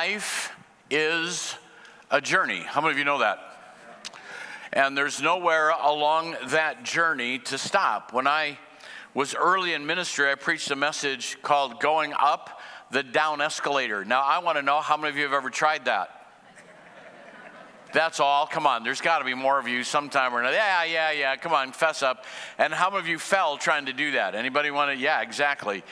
Life is a journey. How many of you know that? And there's nowhere along that journey to stop. When I was early in ministry, I preached a message called Going Up the Down Escalator. Now, I want to know how many of you have ever tried that? That's all. Come on, there's got to be more of you sometime or another. Yeah, yeah, yeah. Come on, fess up. And how many of you fell trying to do that? Anybody want to? Yeah, exactly.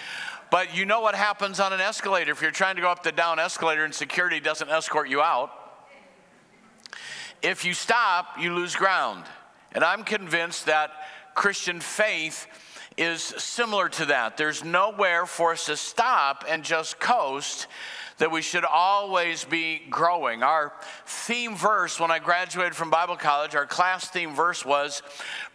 But you know what happens on an escalator if you're trying to go up the down escalator and security doesn't escort you out? If you stop, you lose ground. And I'm convinced that Christian faith is similar to that. There's nowhere for us to stop and just coast that we should always be growing. Our theme verse when I graduated from Bible college, our class theme verse was,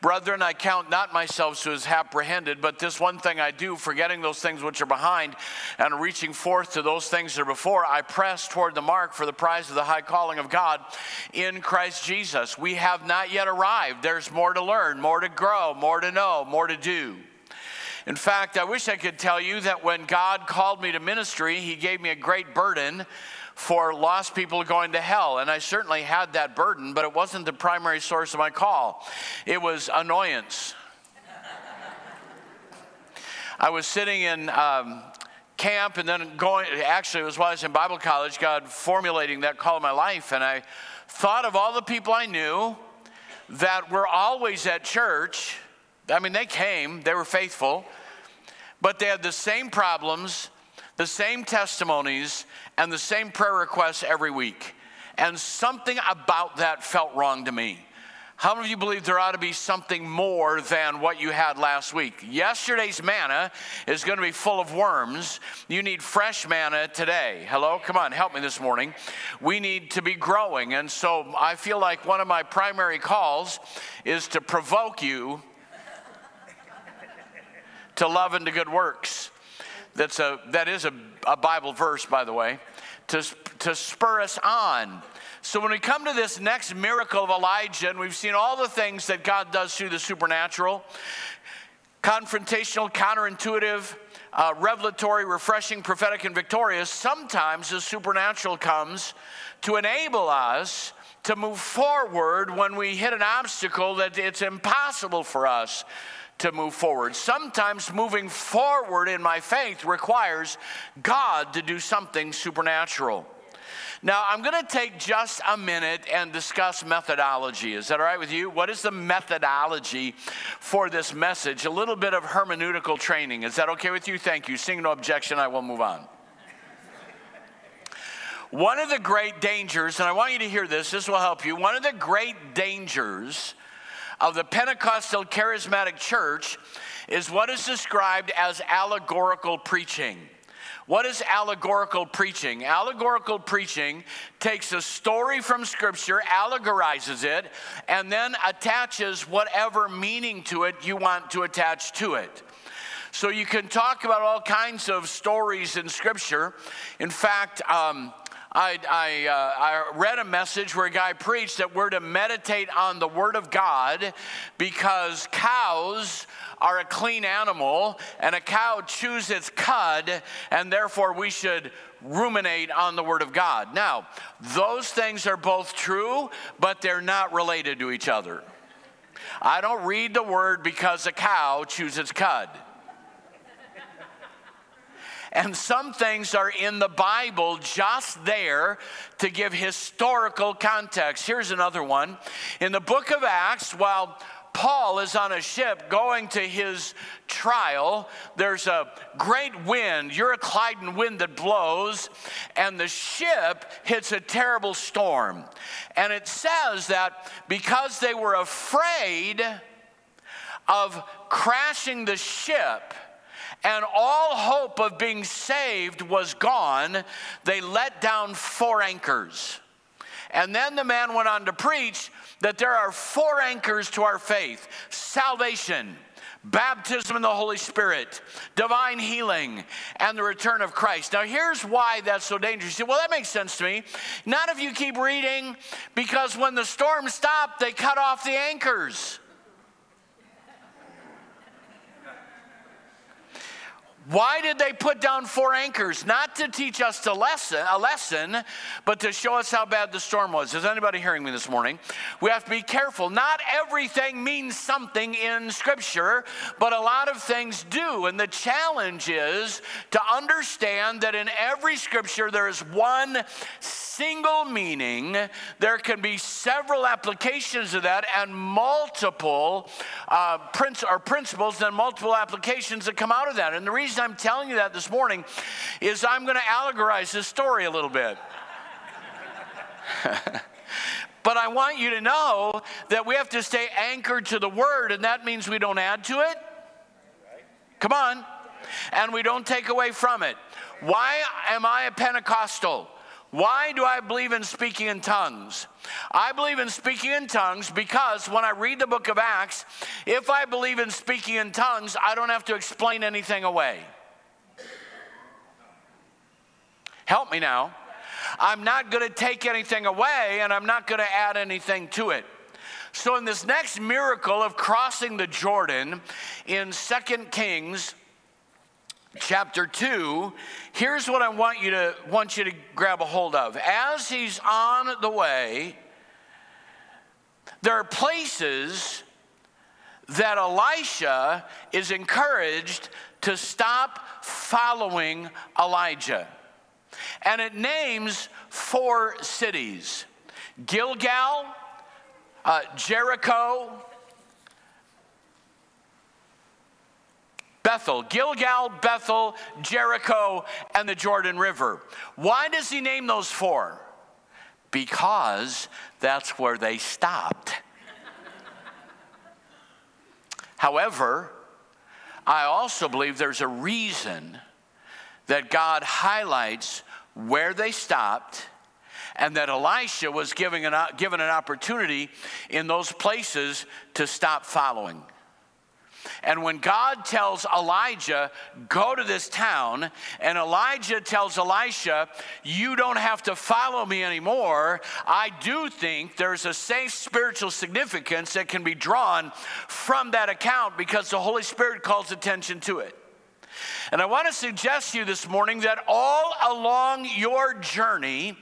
Brethren, I count not myself to as apprehended, but this one thing I do, forgetting those things which are behind and reaching forth to those things that are before, I press toward the mark for the prize of the high calling of God in Christ Jesus. We have not yet arrived. There's more to learn, more to grow, more to know, more to do. In fact, I wish I could tell you that when God called me to ministry, He gave me a great burden for lost people going to hell. And I certainly had that burden, but it wasn't the primary source of my call, it was annoyance. I was sitting in um, camp and then going, actually, it was while I was in Bible college, God formulating that call of my life. And I thought of all the people I knew that were always at church I mean, they came, they were faithful, but they had the same problems, the same testimonies, and the same prayer requests every week. And something about that felt wrong to me. How many of you believe there ought to be something more than what you had last week? Yesterday's manna is going to be full of worms. You need fresh manna today. Hello? Come on, help me this morning. We need to be growing. And so I feel like one of my primary calls is to provoke you to love and to good works. That's a, that is a, a Bible verse, by the way, to, to spur us on. So when we come to this next miracle of Elijah, and we've seen all the things that God does through the supernatural, confrontational, counterintuitive, uh, revelatory, refreshing, prophetic, and victorious, sometimes the supernatural comes to enable us to move forward when we hit an obstacle that it's impossible for us to move forward. Sometimes moving forward in my faith requires God to do something supernatural. Now, I'm going to take just a minute and discuss methodology. Is that all right with you? What is the methodology for this message? A little bit of hermeneutical training. Is that okay with you? Thank you. Seeing no objection, I will move on. One of the great dangers, and I want you to hear this, this will help you. One of the great dangers of the Pentecostal charismatic church is what is described as allegorical preaching. What is allegorical preaching? Allegorical preaching takes a story from Scripture, allegorizes it, and then attaches whatever meaning to it you want to attach to it. So you can talk about all kinds of stories in Scripture. In fact, um, I, I, uh, I, read a message where a guy preached that we're to meditate on the Word of God because cows are a clean animal and a cow chews its cud, and therefore we should ruminate on the Word of God. Now, those things are both true, but they're not related to each other. I don't read the Word because a cow chews its cud. And some things are in the Bible just there to give historical context. Here's another one. In the book of Acts, while Paul is on a ship going to his trial. There's a great wind, Euroclydon wind that blows, and the ship hits a terrible storm. And it says that because they were afraid of crashing the ship, and all hope of being saved was gone, they let down four anchors. And then the man went on to preach that there are four anchors to our faith salvation, baptism in the Holy Spirit, divine healing, and the return of Christ. Now, here's why that's so dangerous. Say, well, that makes sense to me. Not if you keep reading, because when the storm stopped, they cut off the anchors. Why did they put down four anchors? Not to teach us to lesson, a lesson, but to show us how bad the storm was. Is anybody hearing me this morning? We have to be careful. Not everything means something in Scripture, but a lot of things do. And the challenge is to understand that in every Scripture there is one single meaning. There can be several applications of that and multiple uh, or principles and multiple applications that come out of that. And the reason reason I'm telling you that this morning is I'm going to allegorize this story a little bit. but I want you to know that we have to stay anchored to the word, and that means we don't add to it. Come on. And we don't take away from it. Why am I a Pentecostal? Why do I believe in speaking in tongues? I believe in speaking in tongues because when I read the book of Acts, if I believe in speaking in tongues, I don't have to explain anything away. Help me now. I'm not going to take anything away and I'm not going to add anything to it. So, in this next miracle of crossing the Jordan in Second Kings, chapter 2 here's what i want you to want you to grab a hold of. As he's on the way there are places that elisha is encouraged to stop following elijah. And it names four cities. Gilgal uh, jericho Bethel, Gilgal, Bethel, Jericho, and the Jordan River. Why does he name those four? Because that's where they stopped. However, I also believe there's a reason that God highlights where they stopped and that Elisha was given an, given an opportunity in those places to stop following. And when God tells Elijah, go to this town, and Elijah tells Elisha, you don't have to follow me anymore, I do think there's a safe spiritual significance that can be drawn from that account because the Holy Spirit calls attention to it. And I want to suggest to you this morning that all along your journey,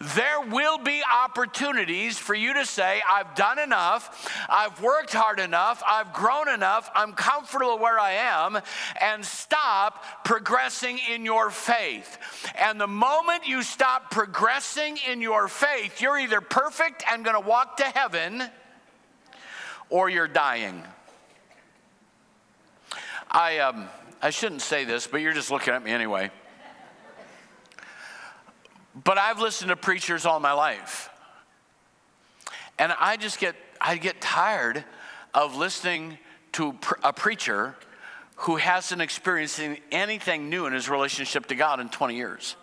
there will be opportunities for you to say, I've done enough, I've worked hard enough, I've grown enough, I'm comfortable where I am, and stop progressing in your faith. And the moment you stop progressing in your faith, you're either perfect and to walk to heaven or you're dying. I, um, I shouldn't say this, but you're just looking at me anyway. But I've listened to preachers all my life. And I just get, I get tired of listening to a preacher who hasn't experienced anything new in his relationship to God in 20 years.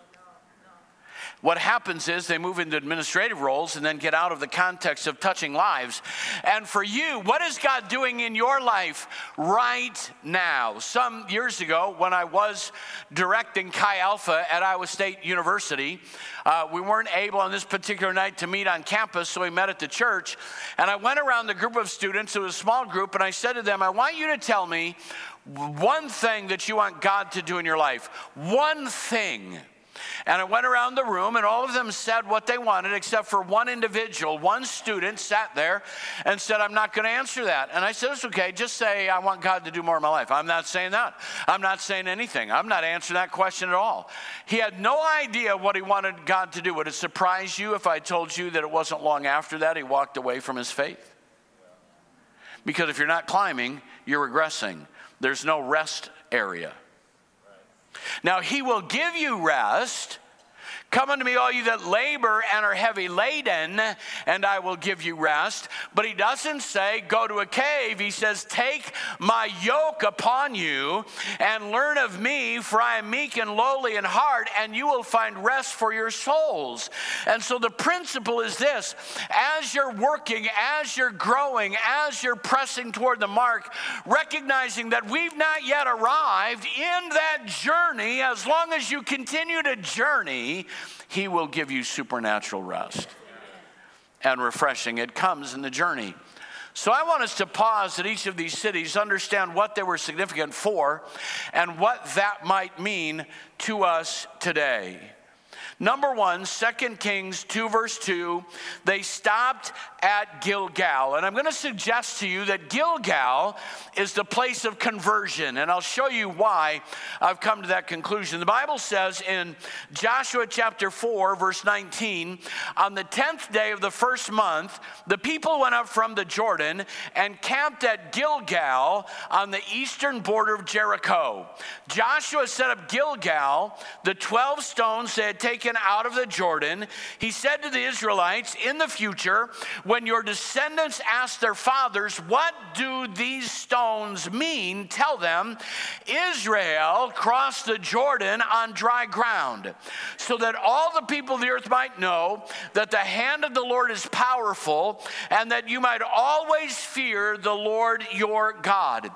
What happens is they move into administrative roles and then get out of the context of touching lives. And for you, what is God doing in your life right now? Some years ago, when I was directing Chi Alpha at Iowa State University, uh, we weren't able on this particular night to meet on campus, so we met at the church. And I went around the group of students, it was a small group, and I said to them, I want you to tell me one thing that you want God to do in your life. One thing. And I went around the room, and all of them said what they wanted, except for one individual. One student sat there and said, I'm not going to answer that. And I said, It's okay. Just say, I want God to do more in my life. I'm not saying that. I'm not saying anything. I'm not answering that question at all. He had no idea what he wanted God to do. Would it surprise you if I told you that it wasn't long after that he walked away from his faith? Because if you're not climbing, you're regressing. There's no rest area. Now, he will give you rest Come unto me, all you that labor and are heavy laden, and I will give you rest. But he doesn't say, go to a cave. He says, take my yoke upon you and learn of me, for I am meek and lowly in heart, and you will find rest for your souls. And so the principle is this as you're working, as you're growing, as you're pressing toward the mark, recognizing that we've not yet arrived in that journey, as long as you continue to journey, he will give you supernatural rest and refreshing. It comes in the journey. So I want us to pause at each of these cities, understand what they were significant for, and what that might mean to us today. Number one, 2 Kings 2, verse 2, they stopped at Gilgal. And I'm going to suggest to you that Gilgal is the place of conversion. And I'll show you why I've come to that conclusion. The Bible says in Joshua chapter 4, verse 19, on the 10th day of the first month, the people went up from the Jordan and camped at Gilgal on the eastern border of Jericho. Joshua set up Gilgal, the 12 stones they had taken out of the Jordan. He said to the Israelites, In the future, when your descendants ask their fathers, What do these stones mean? Tell them, Israel crossed the Jordan on dry ground, so that all the people of the earth might know that the hand of the Lord is powerful, and that you might always fear the Lord your God.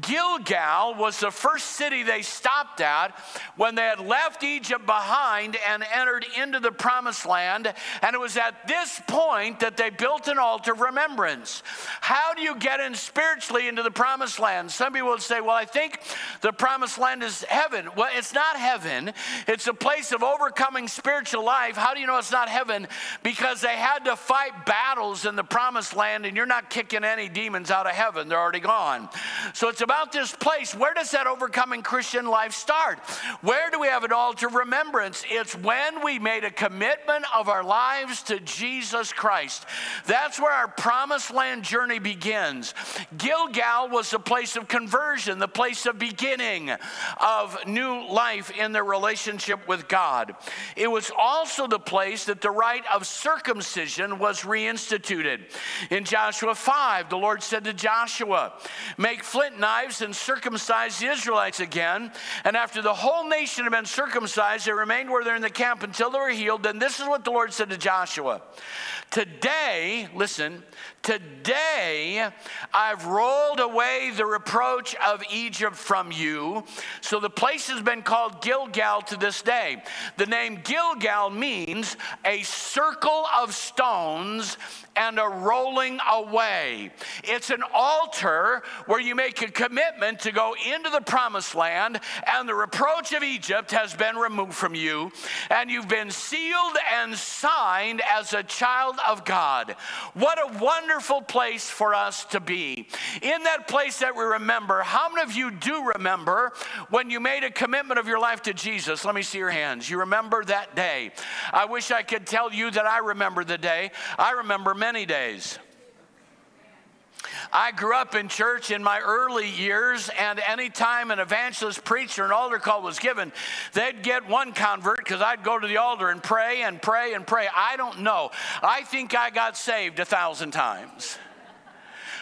Gilgal was the first city they stopped at when they had left Egypt behind and entered into the promised land. And it was at this point that they built built an altar of remembrance. How do you get in spiritually into the promised land? Some people would say, well, I think the promised land is heaven. Well, it's not heaven, it's a place of overcoming spiritual life. How do you know it's not heaven? Because they had to fight battles in the promised land, and you're not kicking any demons out of heaven, they're already gone. So it's about this place. Where does that overcoming Christian life start? Where do we have an altar of remembrance? It's when we made a commitment of our lives to Jesus Christ. That's where our promised land journey begins. Gilgal was the place of conversion, the place of beginning of new life in their relationship with God. It was also the place that the rite of circumcision was reinstituted. In Joshua 5, the Lord said to Joshua, Make flint knives and circumcise the Israelites again. And after the whole nation had been circumcised, they remained where they're in the camp until they were healed. Then this is what the Lord said to Joshua Today, listen, Today I've rolled away the reproach of Egypt from you. So the place has been called Gilgal to this day. The name Gilgal means a circle of stones and a rolling away. It's an altar where you make a commitment to go into the promised land, and the reproach of Egypt has been removed from you, and you've been sealed and signed as a child of God. What a wonderful place for us to be. In that place that we remember, how many of you do remember when you made a commitment of your life to Jesus? Let me see your hands. You remember that day. I wish I could tell you that I remember the day. I remember many days. I grew up in church in my early years, and anytime an evangelist preacher an altar call was given, they'd get one convert because I'd go to the altar and pray and pray and pray. I don't know. I think I got saved a thousand times.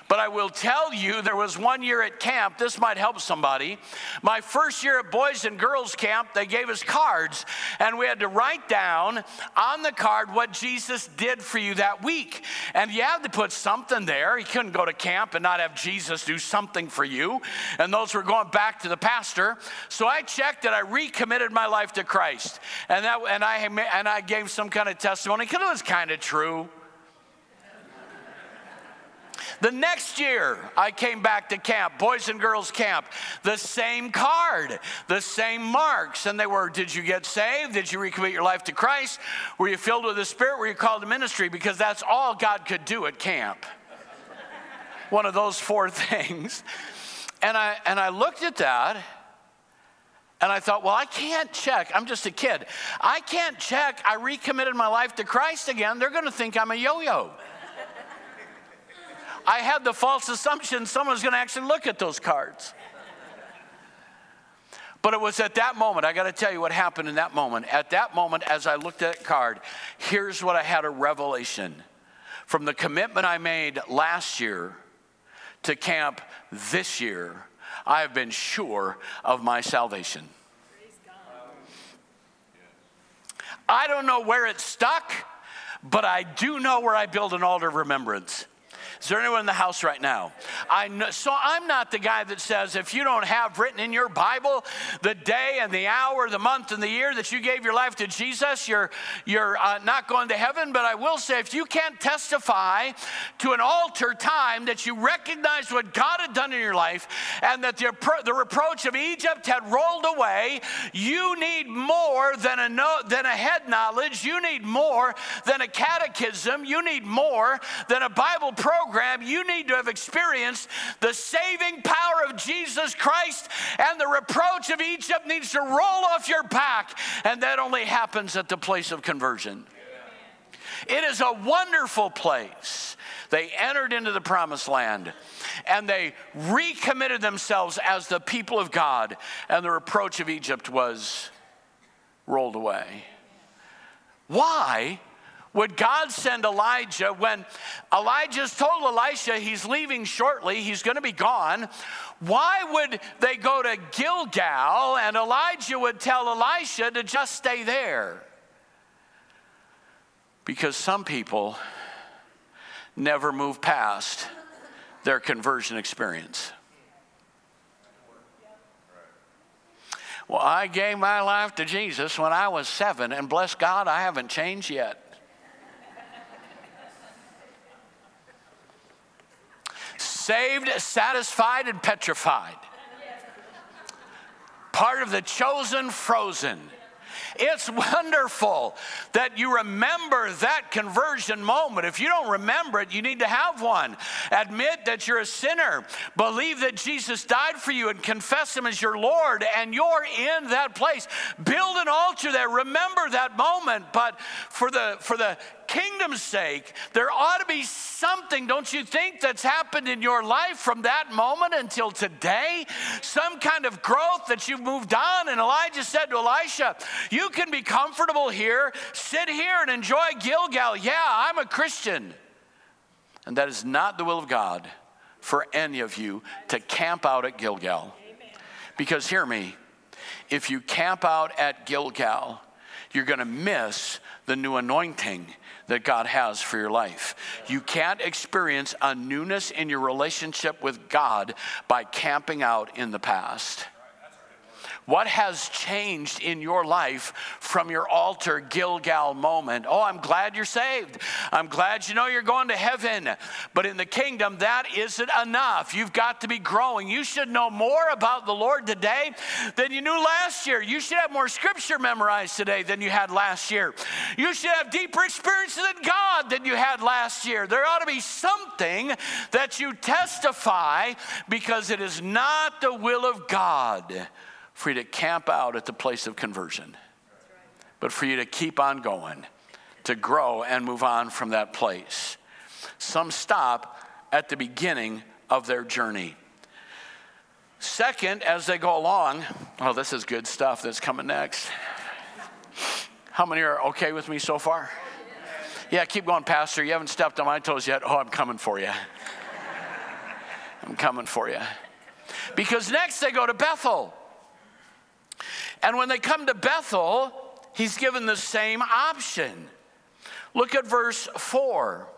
But I will tell you, there was one year at camp, this might help somebody. My first year at Boys and Girls Camp, they gave us cards, and we had to write down on the card what Jesus did for you that week. And you had to put something there. You couldn't go to camp and not have Jesus do something for you. And those were going back to the pastor. So I checked that I recommitted my life to Christ. And, that, and, I, and I gave some kind of testimony because it was kind of true. The next year, I came back to camp, boys and girls camp, the same card, the same marks. And they were Did you get saved? Did you recommit your life to Christ? Were you filled with the Spirit? Were you called to ministry? Because that's all God could do at camp. One of those four things. And I, and I looked at that. And I thought, well, I can't check. I'm just a kid. I can't check. I recommitted my life to Christ again. They're going to think I'm a yo yo. I had the false assumption someone's going to actually look at those cards. But it was at that moment, I got to tell you what happened in that moment. At that moment, as I looked at that card, here's what I had a revelation. From the commitment I made last year to camp this year, I have been sure of my salvation. I don't know where it stuck, but I do know where I build an altar of remembrance. Is there anyone in the house right now? I know, so I'm not the guy that says if you don't have written in your Bible the day and the hour, the month and the year that you gave your life to Jesus, you're you're uh, not going to heaven. But I will say, if you can't testify to an altar time that you recognize what God had done in your life and that the, the reproach of Egypt had rolled away, you need more than a no, than a head knowledge. You need more than a catechism. You need more than a Bible program. You need to have experienced the saving power of Jesus Christ, and the reproach of Egypt needs to roll off your back. And that only happens at the place of conversion. It is a wonderful place. They entered into the promised land and they recommitted themselves as the people of God, and the reproach of Egypt was rolled away. Why would God send Elijah when Elijah's told Elisha he's leaving shortly, he's going to be gone? Why would they go to Gilgal and Elijah would tell Elisha to just stay there? Because some people never move past their conversion experience. Well, I gave my life to Jesus when I was seven, and bless God, I haven't changed yet. Saved, satisfied, and petrified. Part of the chosen, frozen. It's wonderful that you remember that conversion moment. If you don't remember it, you need to have one. Admit that you're a sinner, believe that Jesus died for you, and confess Him as your Lord, and you're in that place. Build an altar there. Remember that moment. But for the for the kingdom's sake, there ought to be something, don't you think, that's happened in your life from that moment until today? Some kind of growth that you've moved on. And Elijah said to Elisha, You can be comfortable here, sit here and enjoy Gilgal. Yeah, I'm a Christian. And that is not the will of God for any of you to camp out at Gilgal. Because hear me, if you camp out at Gilgal, you're going to miss the new anointing that God has for your life. You can't experience a newness in your relationship with God by camping out in the past. What has changed in your life from your altar Gilgal moment? Oh, I'm glad you're saved. I'm glad you know you're going to heaven. But in the kingdom, that isn't enough. You've got to be growing. You should know more about the Lord today than you knew last year. You should have more scripture memorized today than you had last year. You should have deeper experiences in God than you had last year. There ought to be something that you testify because it is not the will of God for you to camp out at the place of conversion, but for you to keep on going, to grow and move on from that place. Some stop at the beginning of their journey. Second, as they go along, oh, this is good stuff that's coming next. How many are okay with me so far? Yeah, keep going, Pastor. You haven't stepped on my toes yet. Oh, I'm coming for you. I'm coming for you. Because next they go to Bethel. And when they come to Bethel, he's given the same option. Look at verse 4.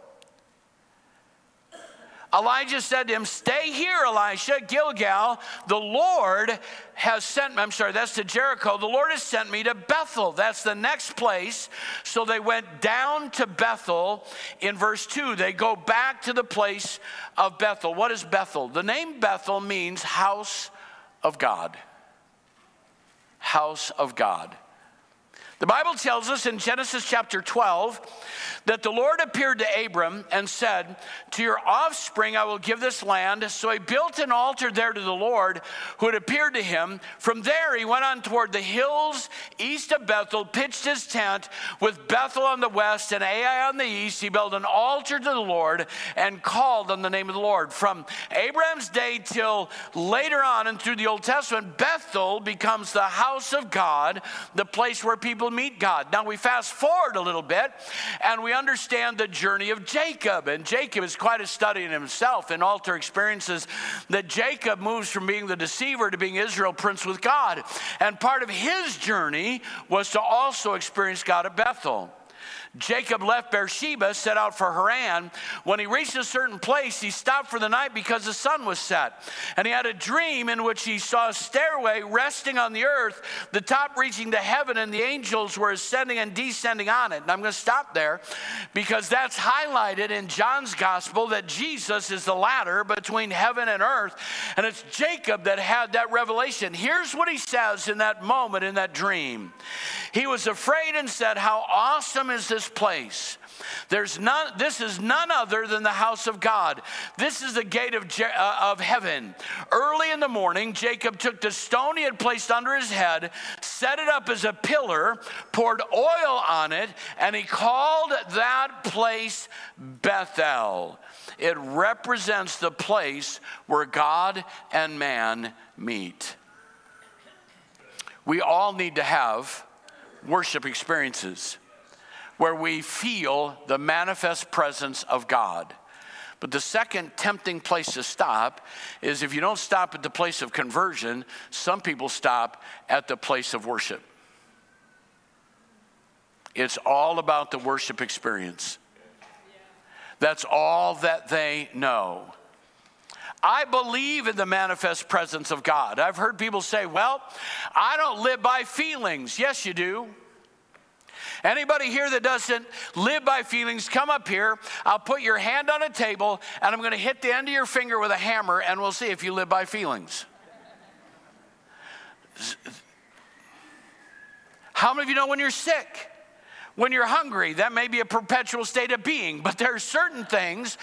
Elijah said to him, Stay here, Elisha, Gilgal. The Lord has sent me. I'm sorry, that's to Jericho. The Lord has sent me to Bethel. That's the next place. So they went down to Bethel in verse 2. They go back to the place of Bethel. What is Bethel? The name Bethel means house of God house of God. The Bible tells us in Genesis chapter 12 that the Lord appeared to Abram and said, To your offspring I will give this land. So he built an altar there to the Lord who had appeared to him. From there he went on toward the hills east of Bethel, pitched his tent with Bethel on the west and Ai on the east. He built an altar to the Lord and called on the name of the Lord. From Abraham's day till later on and through the Old Testament, Bethel becomes the house of God, the place where people meet God. Now we fast forward a little bit and we understand the journey of Jacob. And Jacob is quite a study in himself in altar experiences that Jacob moves from being the deceiver to being Israel prince with God. And part of his journey was to also experience God at Bethel. Jacob left Beersheba, set out for Haran. When he reached a certain place, he stopped for the night because the sun was set. And he had a dream in which he saw a stairway resting on the earth, the top reaching to heaven, and the angels were ascending and descending on it. And I'm going to stop there because that's highlighted in John's gospel that Jesus is the ladder between heaven and earth. And it's Jacob that had that revelation. Here's what he says in that moment, in that dream. He was afraid and said, How awesome is this place! There's none, this is none other than the house of God. This is the gate of, uh, of heaven. Early in the morning, Jacob took the stone he had placed under his head, set it up as a pillar, poured oil on it, and he called that place Bethel. It represents the place where God and man meet. We all need to have worship experiences where we feel the manifest presence of God. But the second tempting place to stop is if you don't stop at the place of conversion, some people stop at the place of worship. It's all about the worship experience. That's all that they know. I believe in the manifest presence of God. I've heard people say, well, I don't live by feelings. Yes, you do. Anybody here that doesn't live by feelings, come up here. I'll put your hand on a table and I'm going to hit the end of your finger with a hammer and we'll see if you live by feelings. How many of you know when you're sick? When you're hungry, that may be a perpetual state of being, but there are certain things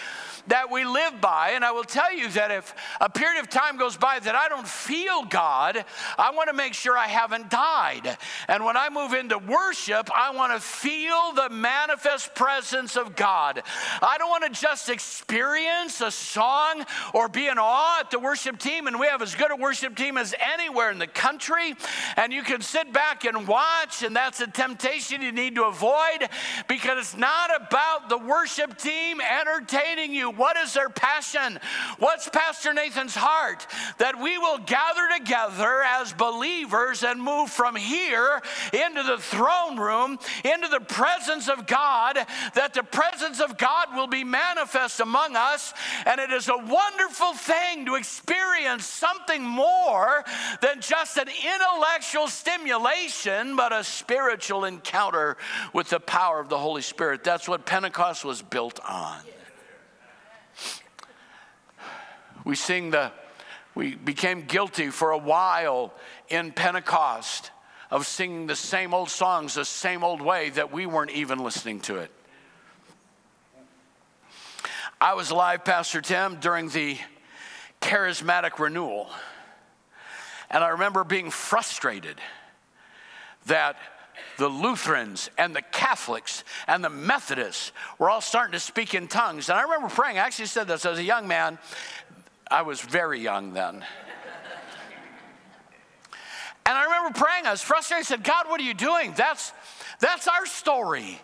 that we live by. And I will tell you that if a period of time goes by that I don't feel God, I want to make sure I haven't died. And when I move into worship, I want to feel the manifest presence of God. I don't want to just experience a song or be in awe at the worship team. And we have as good a worship team as anywhere in the country. And you can sit back and watch, and that's a temptation you need to avoid because it's not about the worship team entertaining you. What is their passion? What's Pastor Nathan's heart? That we will gather together as believers and move from here into the throne room, into the presence of God, that the presence of God will be manifest among us. And it is a wonderful thing to experience something more than just an intellectual stimulation, but a spiritual encounter with the power of the Holy Spirit. That's what Pentecost was built on. We sing the, we became guilty for a while in Pentecost of singing the same old songs the same old way that we weren't even listening to it. I was alive, Pastor Tim, during the charismatic renewal. And I remember being frustrated that the Lutherans and the Catholics and the Methodists were all starting to speak in tongues. And I remember praying, I actually said this as a young man, I was very young then. And I remember praying, I was frustrated. I said, God, what are you doing? That's, that's our story.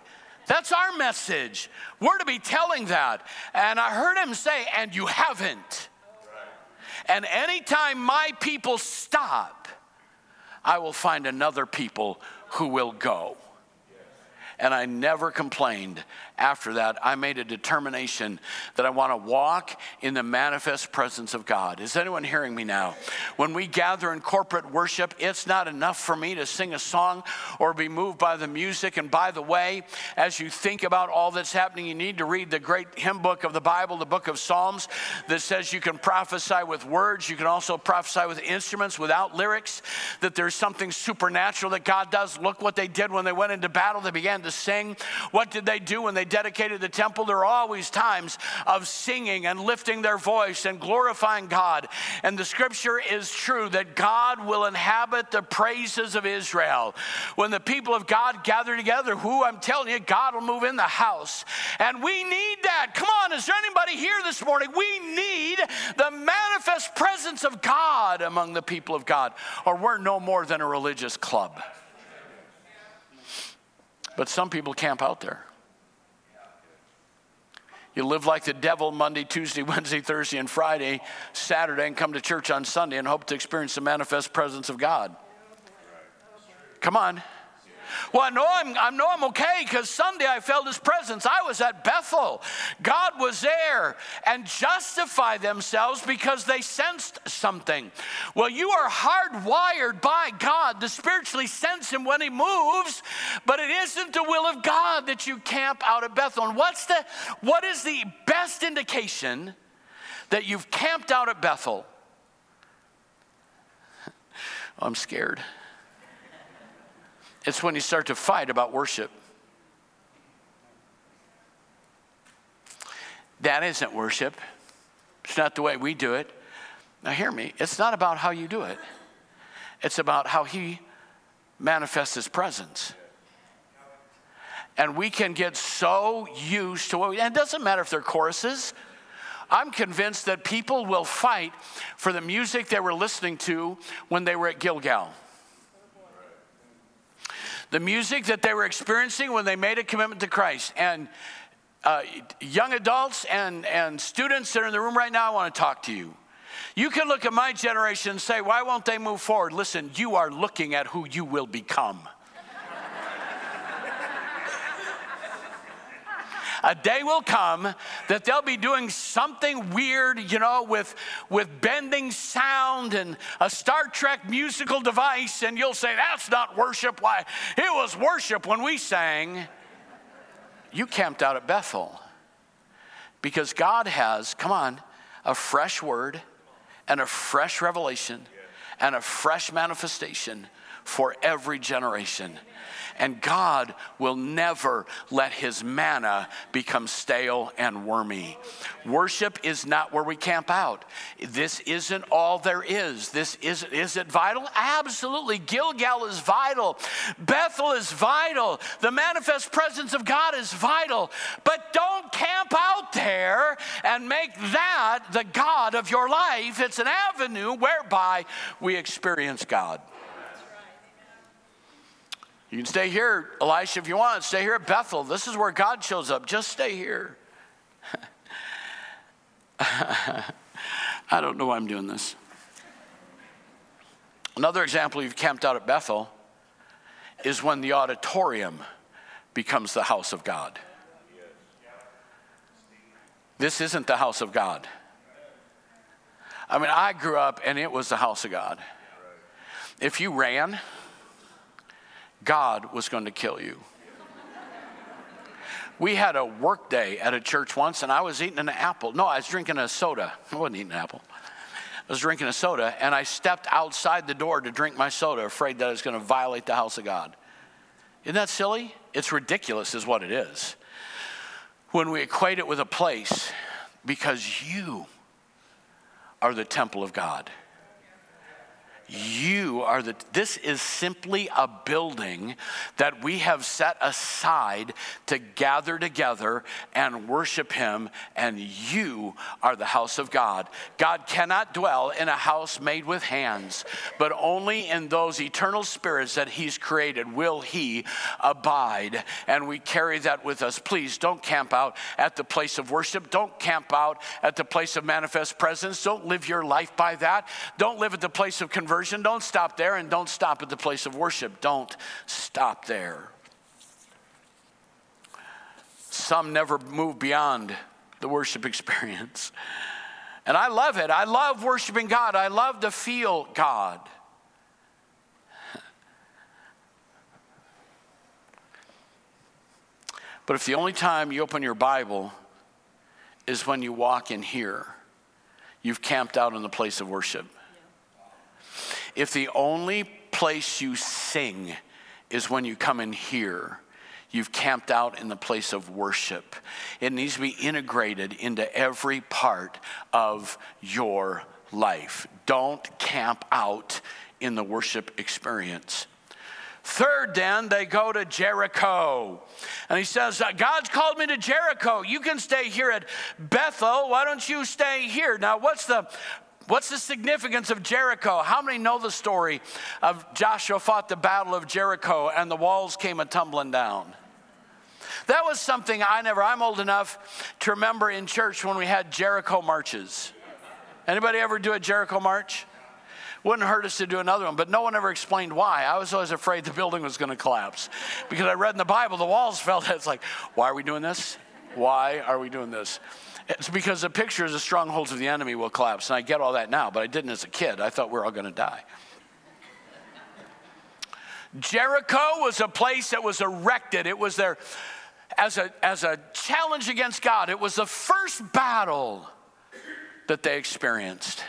That's our message. We're to be telling that. And I heard him say, and you haven't. And anytime my people stop, I will find another people who will go. And I never complained after that, I made a determination that I want to walk in the manifest presence of God. Is anyone hearing me now? When we gather in corporate worship, it's not enough for me to sing a song or be moved by the music. And by the way, as you think about all that's happening, you need to read the great hymn book of the Bible, the book of Psalms, that says you can prophesy with words, you can also prophesy with instruments without lyrics, that there's something supernatural that God does. Look what they did when they went into battle, they began to sing. What did they do when they dedicated the temple, there are always times of singing and lifting their voice and glorifying God. And the scripture is true that God will inhabit the praises of Israel. When the people of God gather together, who I'm telling you, God will move in the house. And we need that. Come on, is there anybody here this morning? We need the manifest presence of God among the people of God, or we're no more than a religious club. But some people camp out there. You live like the devil Monday, Tuesday, Wednesday, Thursday, and Friday, Saturday, and come to church on Sunday and hope to experience the manifest presence of God. Come on. Well, I know I'm, I know I'm okay because Sunday I felt his presence. I was at Bethel. God was there and justify themselves because they sensed something. Well, you are hardwired by God to spiritually sense him when he moves, but it isn't the will of God that you camp out at Bethel. And what's the what is the best indication that you've camped out at Bethel? I'm scared. It's when you start to fight about worship. That isn't worship. It's not the way we do it. Now, hear me. It's not about how you do it, it's about how He manifests His presence. And we can get so used to what we, and it doesn't matter if they're choruses. I'm convinced that people will fight for the music they were listening to when they were at Gilgal the music that they were experiencing when they made a commitment to Christ. And uh, young adults and, and students that are in the room right now, I want to talk to you. You can look at my generation and say, why won't they move forward? Listen, you are looking at who you will become. A day will come that they'll be doing something weird, you know, with, with bending sound and a Star Trek musical device, and you'll say, That's not worship. Why? It was worship when we sang. You camped out at Bethel because God has, come on, a fresh word and a fresh revelation and a fresh manifestation for every generation. And God will never let his manna become stale and wormy. Worship is not where we camp out. This isn't all there is. This is is it vital? Absolutely. Gilgal is vital. Bethel is vital. The manifest presence of God is vital. But don't camp out there and make that the God of your life. It's an avenue whereby we experience God. You can stay here, Elisha, if you want. Stay here at Bethel. This is where God shows up. Just stay here. I don't know why I'm doing this. Another example you've camped out at Bethel is when the auditorium becomes the house of God. This isn't the house of God. I mean, I grew up and it was the house of God. If you ran, God was going to kill you. We had a work day at a church once, and I was eating an apple. No, I was drinking a soda. I wasn't eating an apple. I was drinking a soda, and I stepped outside the door to drink my soda, afraid that I was going to violate the house of God. Isn't that silly? It's ridiculous, is what it is. When we equate it with a place, because you are the temple of God. You are the, this is simply a building that we have set aside to gather together and worship Him, and you are the house of God. God cannot dwell in a house made with hands, but only in those eternal spirits that He's created will He abide, and we carry that with us. Please don't camp out at the place of worship, don't camp out at the place of manifest presence, don't live your life by that, don't live at the place of conversion conversion, don't stop there and don't stop at the place of worship. Don't stop there. Some never move beyond the worship experience. And I love it. I love worshiping God. I love to feel God. But if the only time you open your Bible is when you walk in here, you've camped out in the place of worship. If the only place you sing is when you come in here, you've camped out in the place of worship. It needs to be integrated into every part of your life. Don't camp out in the worship experience. Third, then, they go to Jericho. And he says, uh, God's called me to Jericho. You can stay here at Bethel. Why don't you stay here? Now, what's the What's the significance of Jericho? How many know the story of Joshua fought the battle of Jericho and the walls came a tumbling down? That was something I never, I'm old enough to remember in church when we had Jericho marches. Anybody ever do a Jericho march? Wouldn't hurt us to do another one, but no one ever explained why. I was always afraid the building was going to collapse because I read in the Bible the walls fell. It's like, why are we doing this? Why are we doing this? It's because the pictures the strongholds of the enemy will collapse. And I get all that now, but I didn't as a kid. I thought we are all going to die. Jericho was a place that was erected. It was there as a, as a challenge against God. It was the first battle that they experienced.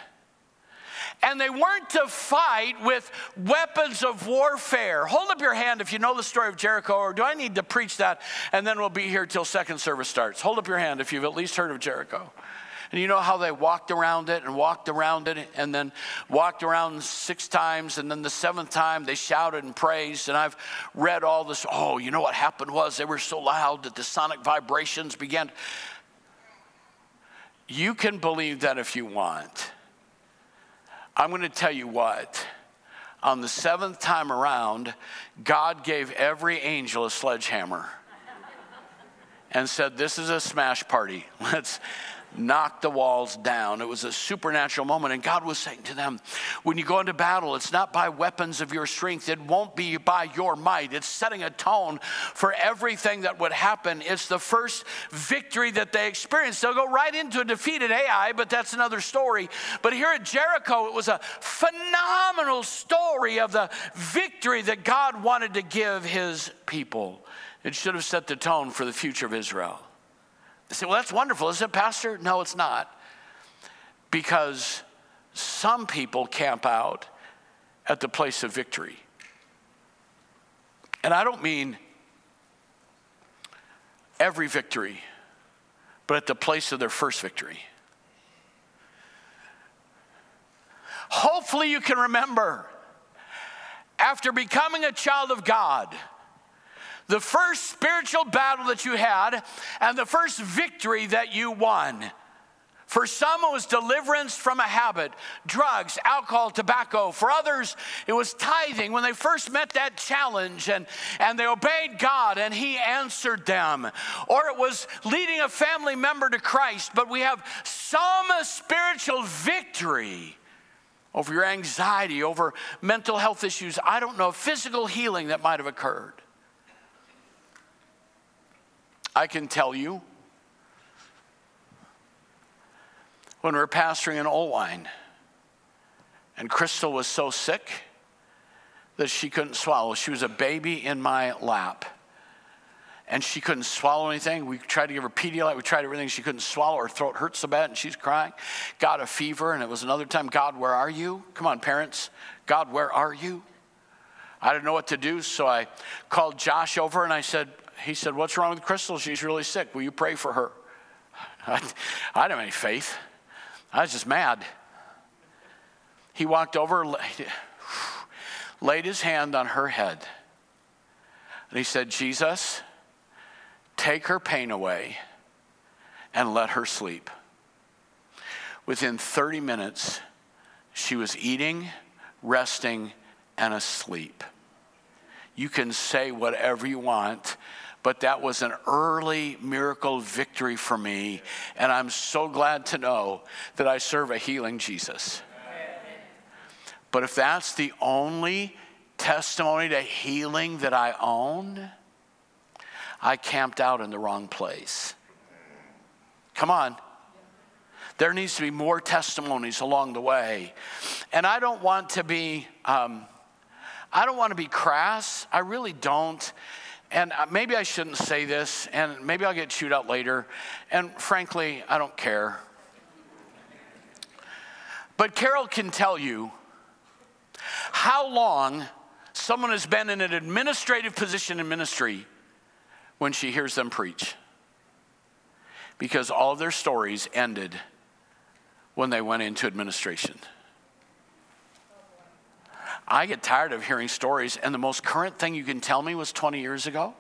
And they weren't to fight with weapons of warfare. Hold up your hand if you know the story of Jericho, or do I need to preach that? And then we'll be here till second service starts. Hold up your hand if you've at least heard of Jericho. And you know how they walked around it and walked around it and then walked around six times. And then the seventh time they shouted and praised. And I've read all this. Oh, you know what happened was they were so loud that the sonic vibrations began. You can believe that if you want. I'm going to tell you what. On the seventh time around, God gave every angel a sledgehammer and said, This is a smash party. Let's knock the walls down. It was a supernatural moment. And God was saying to them, When you go into battle, it's not by weapons of your strength, it won't be by your might. It's setting a tone for everything that would happen. It's the first victory that they experienced. They'll go right into a defeated Ai, but that's another story. But here at Jericho, it was a phenomenal story of the victory that God wanted to give his people. It should have set the tone for the future of Israel. I say, well, that's wonderful, isn't it, Pastor? No, it's not. Because some people camp out at the place of victory. And I don't mean every victory, but at the place of their first victory. Hopefully, you can remember after becoming a child of God the first spiritual battle that you had and the first victory that you won. For some, it was deliverance from a habit, drugs, alcohol, tobacco. For others, it was tithing when they first met that challenge and, and they obeyed God and He answered them. Or it was leading a family member to Christ, but we have some spiritual victory over your anxiety, over mental health issues. I don't know, physical healing that might have occurred. I can tell you when we were pastoring in Oelwein, and Crystal was so sick that she couldn't swallow. She was a baby in my lap. And she couldn't swallow anything. We tried to give her Pedialyte. We tried everything. She couldn't swallow. Her throat hurt so bad, and she's crying. Got a fever, and it was another time. God, where are you? Come on, parents. God, where are you? I didn't know what to do, so I called Josh over and I said, he said, What's wrong with Crystal? She's really sick. Will you pray for her? I, I didn't have any faith. I was just mad. He walked over, laid his hand on her head, and he said, Jesus, take her pain away and let her sleep. Within 30 minutes, she was eating, resting, and asleep. You can say whatever you want but that was an early miracle victory for me. And I'm so glad to know that I serve a healing Jesus. But if that's the only testimony to healing that I own, I camped out in the wrong place. Come on. There needs to be more testimonies along the way. And I don't want to be, um, I don't want to be crass. I really don't. And uh, maybe I shouldn't say this, and maybe I'll get chewed out later. And frankly, I don't care. But Carol can tell you how long someone has been in an administrative position in ministry when she hears them preach. Because all their stories ended when they went into administration. I get tired of hearing stories, and the most current thing you can tell me was 20 years ago.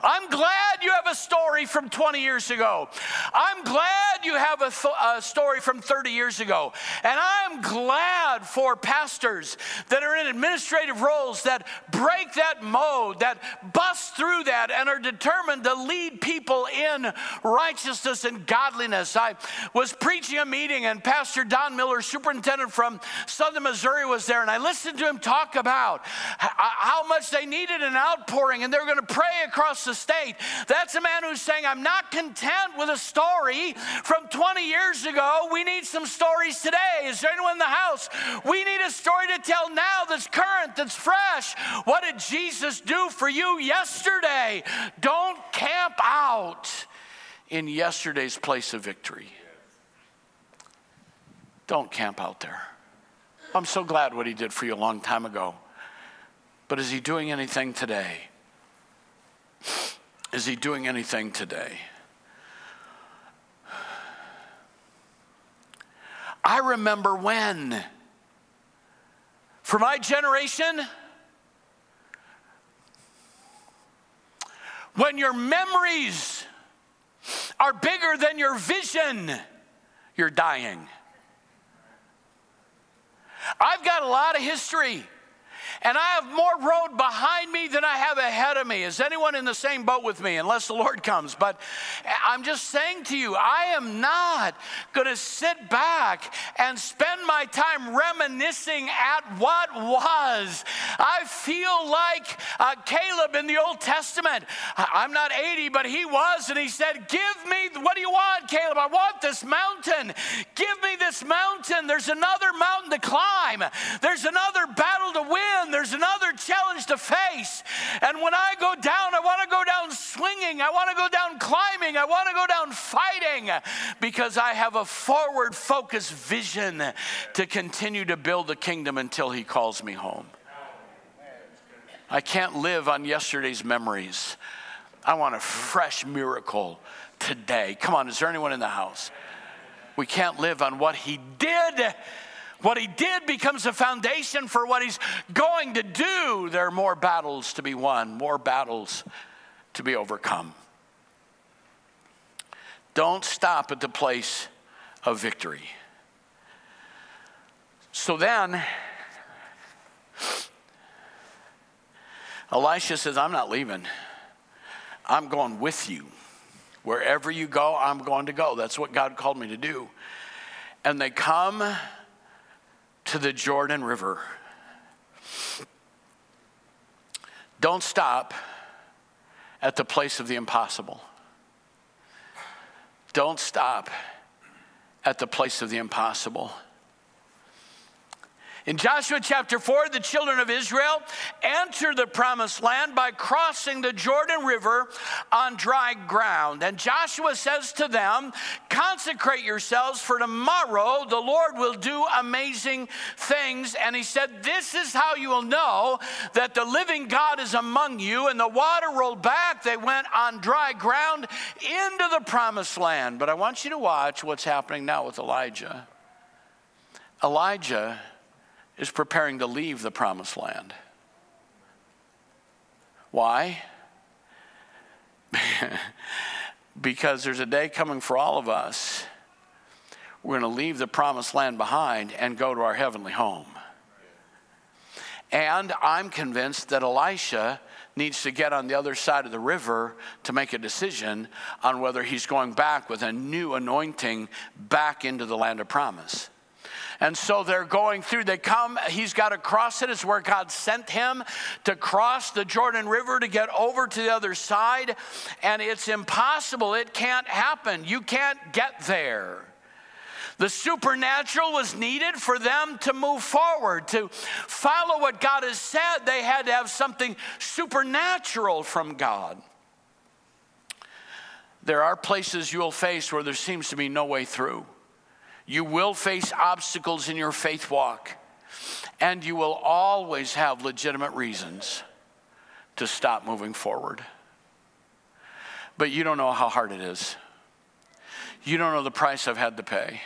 I'm glad you have a story from 20 years ago. I'm glad you have a, th- a, story from 30 years ago. And I'm glad for pastors that are in administrative roles that break that mode, that bust through that, and are determined to lead people in righteousness and godliness. I was preaching a meeting, and Pastor Don Miller, superintendent from Southern Missouri, was there, and I listened to him talk about how much they needed an outpouring, and they were going to pray across the state. That's a man who's saying, I'm not content with a story from 20 years ago. We need some stories today. Is there anyone in the house? We need a story to tell now that's current, that's fresh. What did Jesus do for you yesterday? Don't camp out in yesterday's place of victory. Don't camp out there. I'm so glad what he did for you a long time ago. But is he doing anything today? Is he doing anything today? I remember when, for my generation, when your memories are bigger than your vision, you're dying. I've got a lot of history and I have more road behind me than I have ahead of me. Is anyone in the same boat with me? Unless the Lord comes. But I'm just saying to you, I am not going to sit back and spend my time reminiscing at what was. I feel like uh, Caleb in the Old Testament. I'm not 80, but he was, and he said, Give me, what do you want, Caleb? I want this mountain. Give me this mountain. There's another mountain to climb, there's another battle to win there's another challenge to face. And when I go down, I want to go down swinging, I want to go down climbing, I want to go down fighting because I have a forward focused vision to continue to build the kingdom until He calls me home. I can't live on yesterday's memories. I want a fresh miracle today. Come on, is there anyone in the house? We can't live on what He did what he did becomes a foundation for what he's going to do. There are more battles to be won, more battles to be overcome. Don't stop at the place of victory. So then, Elisha says, I'm not leaving. I'm going with you. Wherever you go, I'm going to go. That's what God called me to do. And they come to the Jordan River. Don't stop at the place of the impossible. Don't stop at the place of the impossible. In Joshua chapter 4, the children of Israel enter the promised land by crossing the Jordan River on dry ground. And Joshua says to them, Consecrate yourselves, for tomorrow the Lord will do amazing things. And he said, This is how you will know that the living God is among you. And the water rolled back. They went on dry ground into the promised land. But I want you to watch what's happening now with Elijah. Elijah is preparing to leave the promised land. Why? because there's a day coming for all of us. We're going to leave the promised land behind and go to our heavenly home. And I'm convinced that Elisha needs to get on the other side of the river to make a decision on whether he's going back with a new anointing back into the land of promise. And so they're going through, they come, he's got to cross it. It's where God sent him to cross the Jordan River to get over to the other side. And it's impossible, it can't happen. You can't get there. The supernatural was needed for them to move forward, to follow what God has said. They had to have something supernatural from God. There are places you'll face where there seems to be no way through. You will face obstacles in your faith walk, and you will always have legitimate reasons to stop moving forward. But you don't know how hard it is. You don't know the price I've had to pay.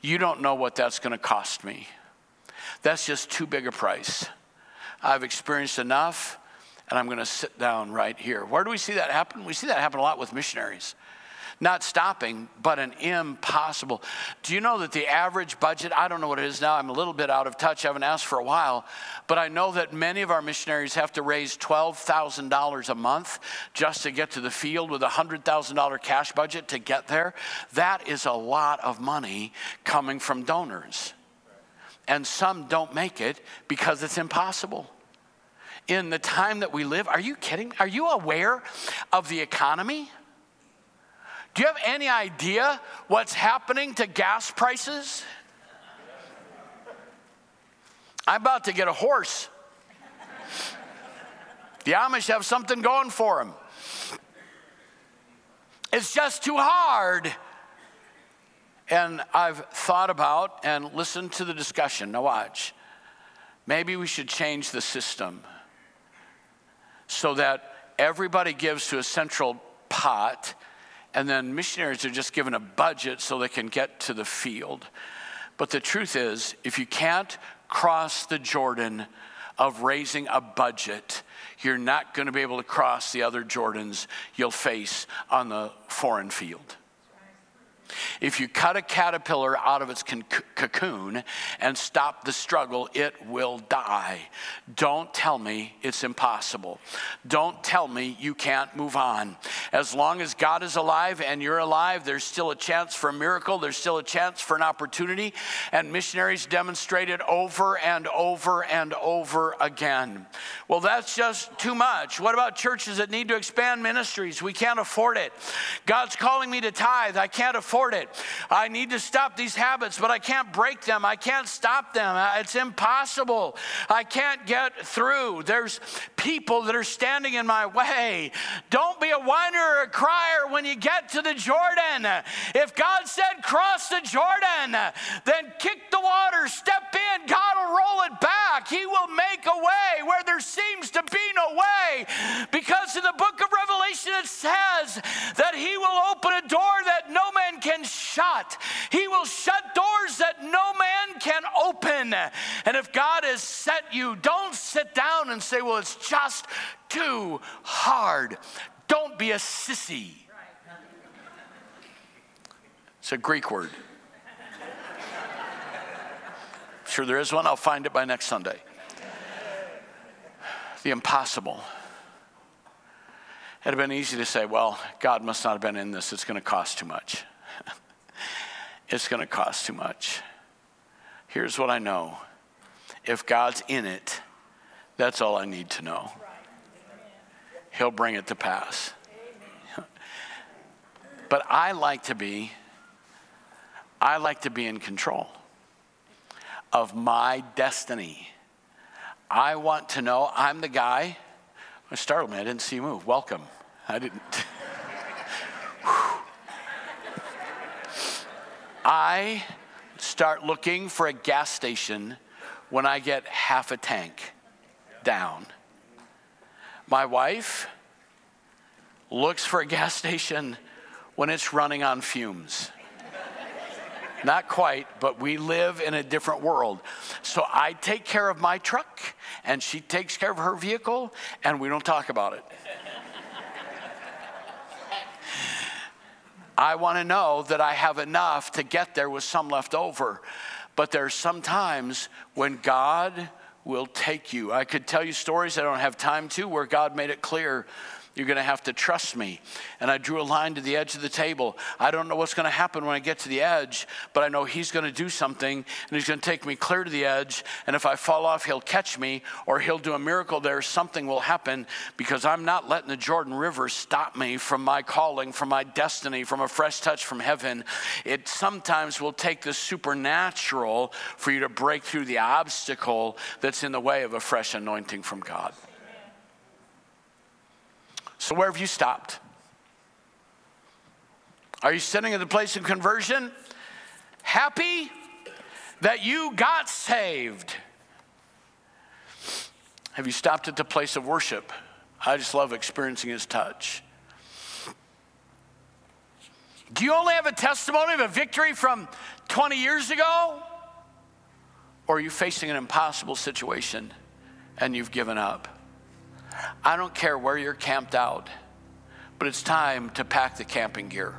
You don't know what that's going to cost me. That's just too big a price. I've experienced enough, and I'm going to sit down right here. Where do we see that happen? We see that happen a lot with missionaries. Not stopping, but an impossible. Do you know that the average budget, I don't know what it is now, I'm a little bit out of touch, I haven't asked for a while, but I know that many of our missionaries have to raise $12,000 a month just to get to the field with a $100,000 cash budget to get there. That is a lot of money coming from donors. And some don't make it because it's impossible in the time that we live. Are you kidding? Are you aware of the economy? Do you have any idea what's happening to gas prices? I'm about to get a horse. The Amish have something going for them. It's just too hard. And I've thought about and listened to the discussion. Now, watch. Maybe we should change the system so that everybody gives to a central pot, and then missionaries are just given a budget so they can get to the field. But the truth is, if you can't cross the Jordan of raising a budget, you're not going to be able to cross the other Jordans you'll face on the foreign field. If you cut a caterpillar out of its cocoon and stop the struggle, it will die. Don't tell me it's impossible. Don't tell me you can't move on. As long as God is alive and you're alive, there's still a chance for a miracle, there's still a chance for an opportunity. And missionaries demonstrate it over and over and over again. Well, that's just too much. What about churches that need to expand ministries? We can't afford it. God's calling me to tithe. I can't afford it. I need to stop these habits, but I can't break them. I can't stop them. Uh, it's impossible. I can't get through. There's people that are standing in my way. Don't be a whiner or a crier when you get to the Jordan. If God said cross the Jordan, then kick the water, step in. God will roll it back. He will make a way where there seems to be no way. Because in the book of Revelation it says that He will open a door that no man can can shut. He will shut doors that no man can open. And if God has set you, don't sit down and say, well, it's just too hard. Don't be a sissy. It's a Greek word. I'm Sure, there is one. I'll find it by next Sunday. The impossible. It'd have been easy to say, well, God must not have been in this. It's going to cost too much it's going to cost too much. Here's what I know if God's in it, that's all I need to know. He'll bring it to pass. but I like to be I like to be in control of my destiny. I want to know I'm the guy. It startled me. I didn't see you move. Welcome. I didn't. I start looking for a gas station when I get half a tank down. My wife looks for a gas station when it's running on fumes. Not quite, but we live in a different world. So I take care of my truck, and she takes care of her vehicle, and we don't talk about it. I want to know that I have enough to get there with some left over. But there's some times when God will take you. I could tell you stories I don't have time to where God made it clear you're going to have to trust me. And I drew a line to the edge of the table. I don't know what's going to happen when I get to the edge, but I know He's going to do something and He's going to take me clear to the edge. And if I fall off, He'll catch me or He'll do a miracle there. Something will happen because I'm not letting the Jordan River stop me from my calling, from my destiny, from a fresh touch from heaven. It sometimes will take the supernatural for you to break through the obstacle that's in the way of a fresh anointing from God. So, where have you stopped? Are you sitting at the place of conversion? Happy that you got saved? Have you stopped at the place of worship? I just love experiencing his touch. Do you only have a testimony of a victory from 20 years ago? Or are you facing an impossible situation and you've given up? I don't care where you're camped out, but it's time to pack the camping gear.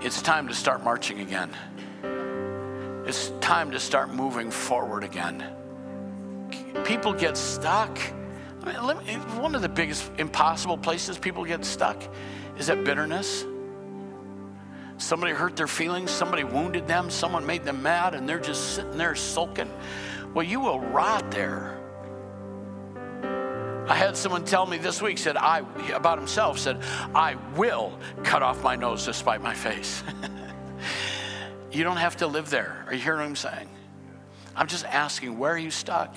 It's time to start marching again. It's time to start moving forward again. People get stuck. I mean, me, one of the biggest impossible places people get stuck is that bitterness. Somebody hurt their feelings, somebody wounded them, someone made them mad, and they're just sitting there sulking. Well, you will rot there. I had someone tell me this week, said, I, about himself, said, I will cut off my nose to spite my face. you don't have to live there. Are you hearing what I'm saying? I'm just asking, where are you stuck?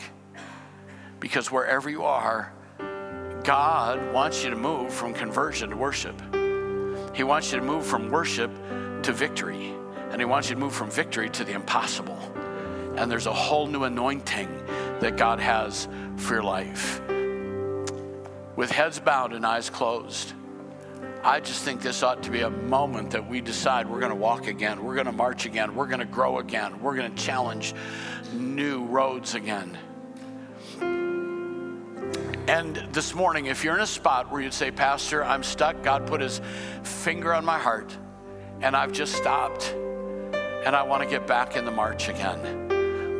Because wherever you are, God wants you to move from conversion to worship. He wants you to move from worship to victory. And He wants you to move from victory to the impossible. And there's a whole new anointing that God has for your life. With heads bowed and eyes closed, I just think this ought to be a moment that we decide we're going to walk again, we're going to march again, we're going to grow again, we're going to challenge new roads again. And this morning, if you're in a spot where you'd say, Pastor, I'm stuck, God put his finger on my heart, and I've just stopped, and I want to get back in the march again.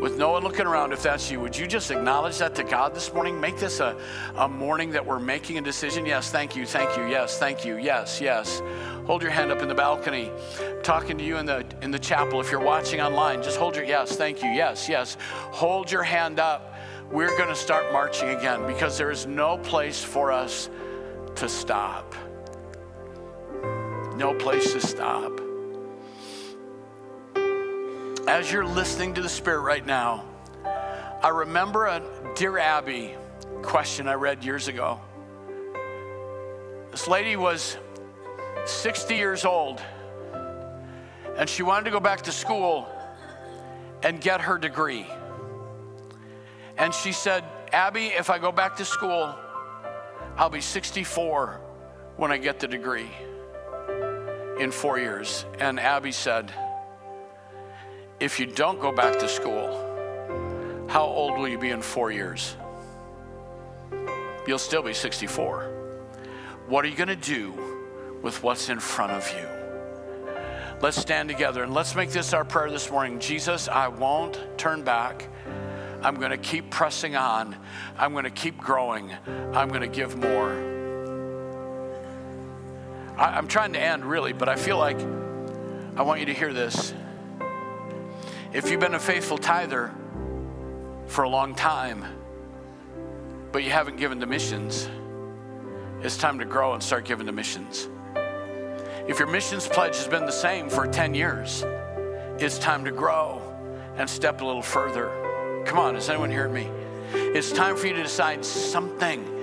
With no one looking around, if that's you, would you just acknowledge that to God this morning? Make this a, a morning that we're making a decision. Yes, thank you, thank you, yes, thank you, yes, yes. Hold your hand up in the balcony. talking to you in the in the chapel. If you're watching online, just hold your yes, thank you, yes, yes. Hold your hand up we're going to start marching again because there is no place for us to stop. No place to stop. As you're listening to the Spirit right now, I remember a Dear Abby question I read years ago. This lady was 60 years old and she wanted to go back to school and get her degree. And she said, Abby, if I go back to school, I'll be 64 when I get the degree in four years. And Abby said, If you don't go back to school, how old will you be in four years? You'll still be 64. What are you going to do with what's in front of you? Let's stand together and let's make this our prayer this morning. Jesus, I won't turn back. I'm going to keep pressing on. I'm going to keep growing. I'm going to give more. I, am trying to end really, but I feel like I want you to hear this. If you've been a faithful tither for a long time, but you haven't given to missions, it's time to grow and start giving to missions. If your missions pledge has been the same for 10 years, it's time to grow and step a little further. Come on, is anyone hearing me? It's time for you to decide something.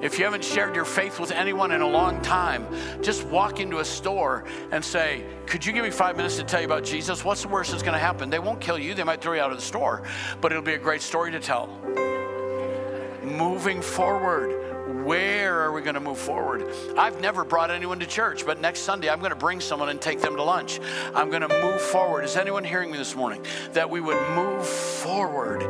If you haven't shared your faith with anyone in a long time, just walk into a store and say, Could you give me five minutes to tell you about Jesus? What's the worst that's going to happen? They won't kill you, they might throw you out of the store, but it'll be a great story to tell. Moving forward, where are we going to move forward? I've never brought anyone to church, but next Sunday I'm going to bring someone and take them to lunch. I'm going to move forward. Is anyone hearing me this morning? That we would move forward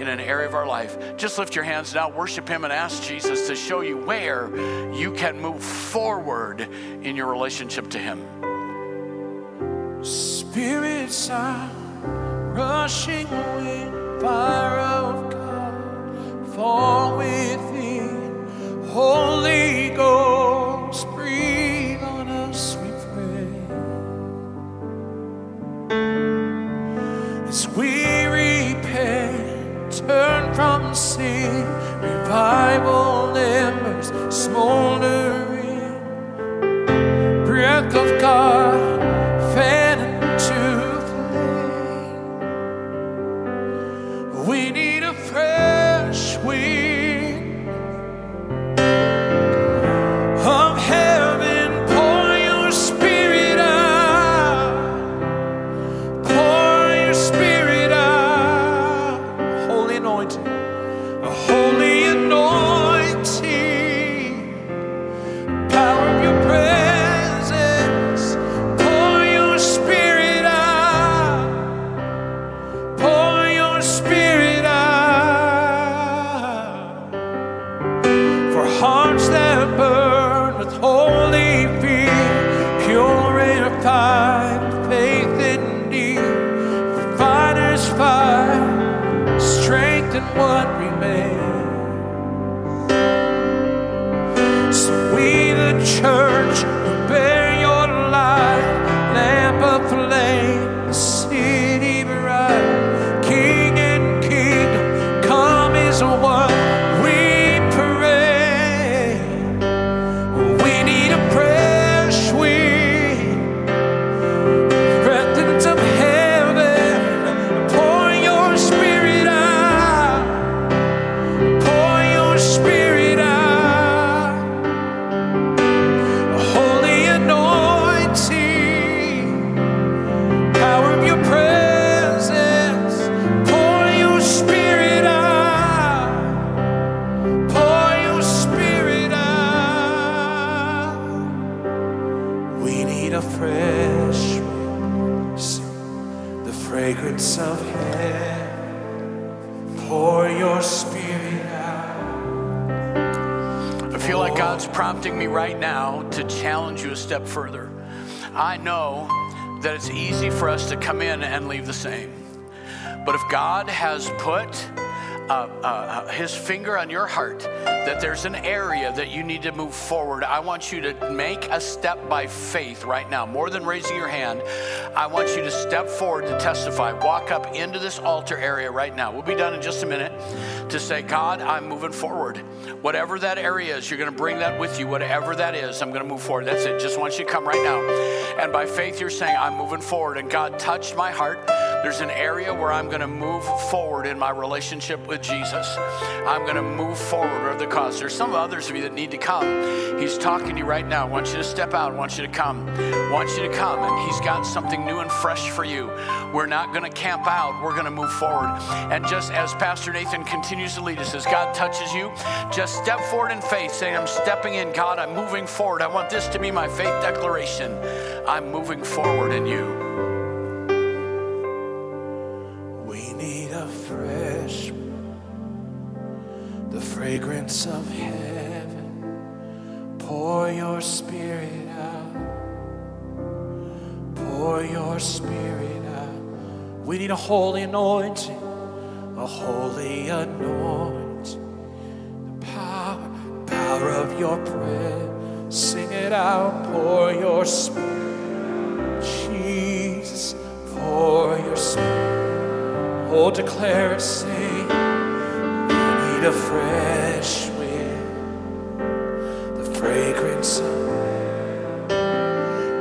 in an area of our life. Just lift your hands now, worship Him, and ask Jesus to show you where you can move forward in your relationship to Him. Spirits are rushing wind, fire of God, fall within. Holy Ghost, breathe on us, we pray. As we repent, turn from sin, revival embers smoldering, breath of God, fragrance of heaven. Pour your spirit out. I feel like God's prompting me right now to challenge you a step further. I know that it's easy for us to come in and leave the same. But if God has put uh, uh, his finger on your heart that there's an area that you need to move forward, I want you to make a step by faith right now. More than raising your hand, I want you to step forward to testify. Walk up into this altar area right now. We'll be done in just a minute to say, God, I'm moving forward. Whatever that area is, you're going to bring that with you. Whatever that is, I'm going to move forward. That's it. Just want you to come right now. And by faith, you're saying, I'm moving forward. And God touched my heart. There's an area where I'm going to move forward in my relationship with Jesus. I'm going to move forward with the cause. There's some others of you that need to come. He's talking to you right now. I want you to step out. I want you to come. I want you to come. And He's got something new and fresh for you. We're not going to camp out. We're going to move forward. And just as Pastor Nathan continues to lead us, as God touches you, just step forward in faith, saying, I'm stepping in, God. I'm moving forward. I want this to be my faith declaration. I'm moving forward in you. Fragrance of heaven. Pour your spirit out. Pour your spirit out. We need a holy anointing, a holy anointing. The power, power of your prayer. Sing it out. Pour your spirit. Jesus, pour your spirit. Oh, declare it, say need a fresh wind, the fragrance of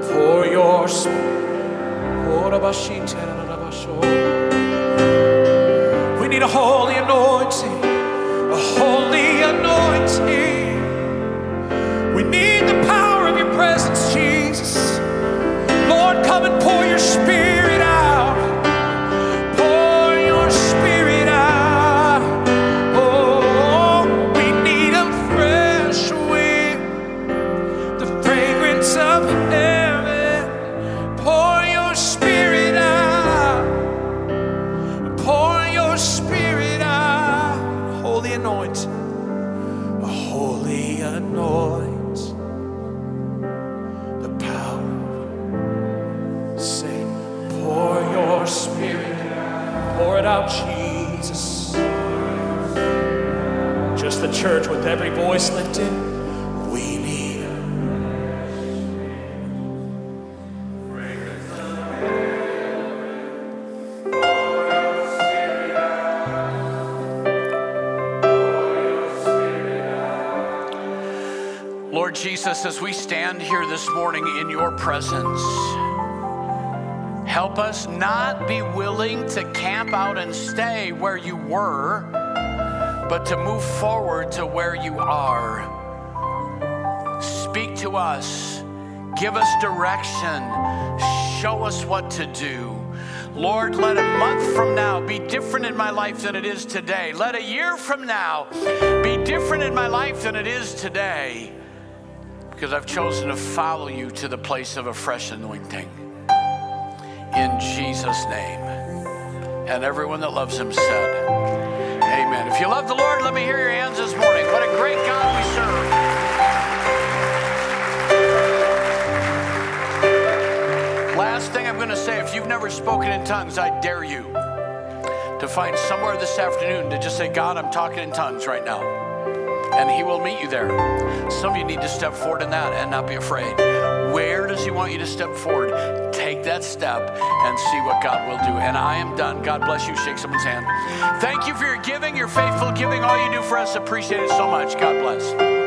pour your spirit. We need a holy presence, help us not be willing to camp out and stay where you were but to move forward to where you are. Speak to us, give us direction, show us what to do. Lord, let a month from now be different in my life than it is today. Let a year from now be different in my life than it is today because I've chosen to follow you to the place of a fresh anointing. In Jesus' name. And everyone that loves him said, Amen. If you love the Lord, let me hear your hands this morning. What a great God we serve. Last thing I'm going to say if you've never spoken in tongues, I dare you to find somewhere this afternoon to just say, God, I'm talking in tongues right now. And He will meet you there. Some of you need to step forward in that and not be afraid. Where does He want you to step forward? take that step and see what God will do. And I am done. God bless you. Shake someone's hand. Thank you for your giving, your faithful giving, all you do for us. Appreciate it so much. God bless.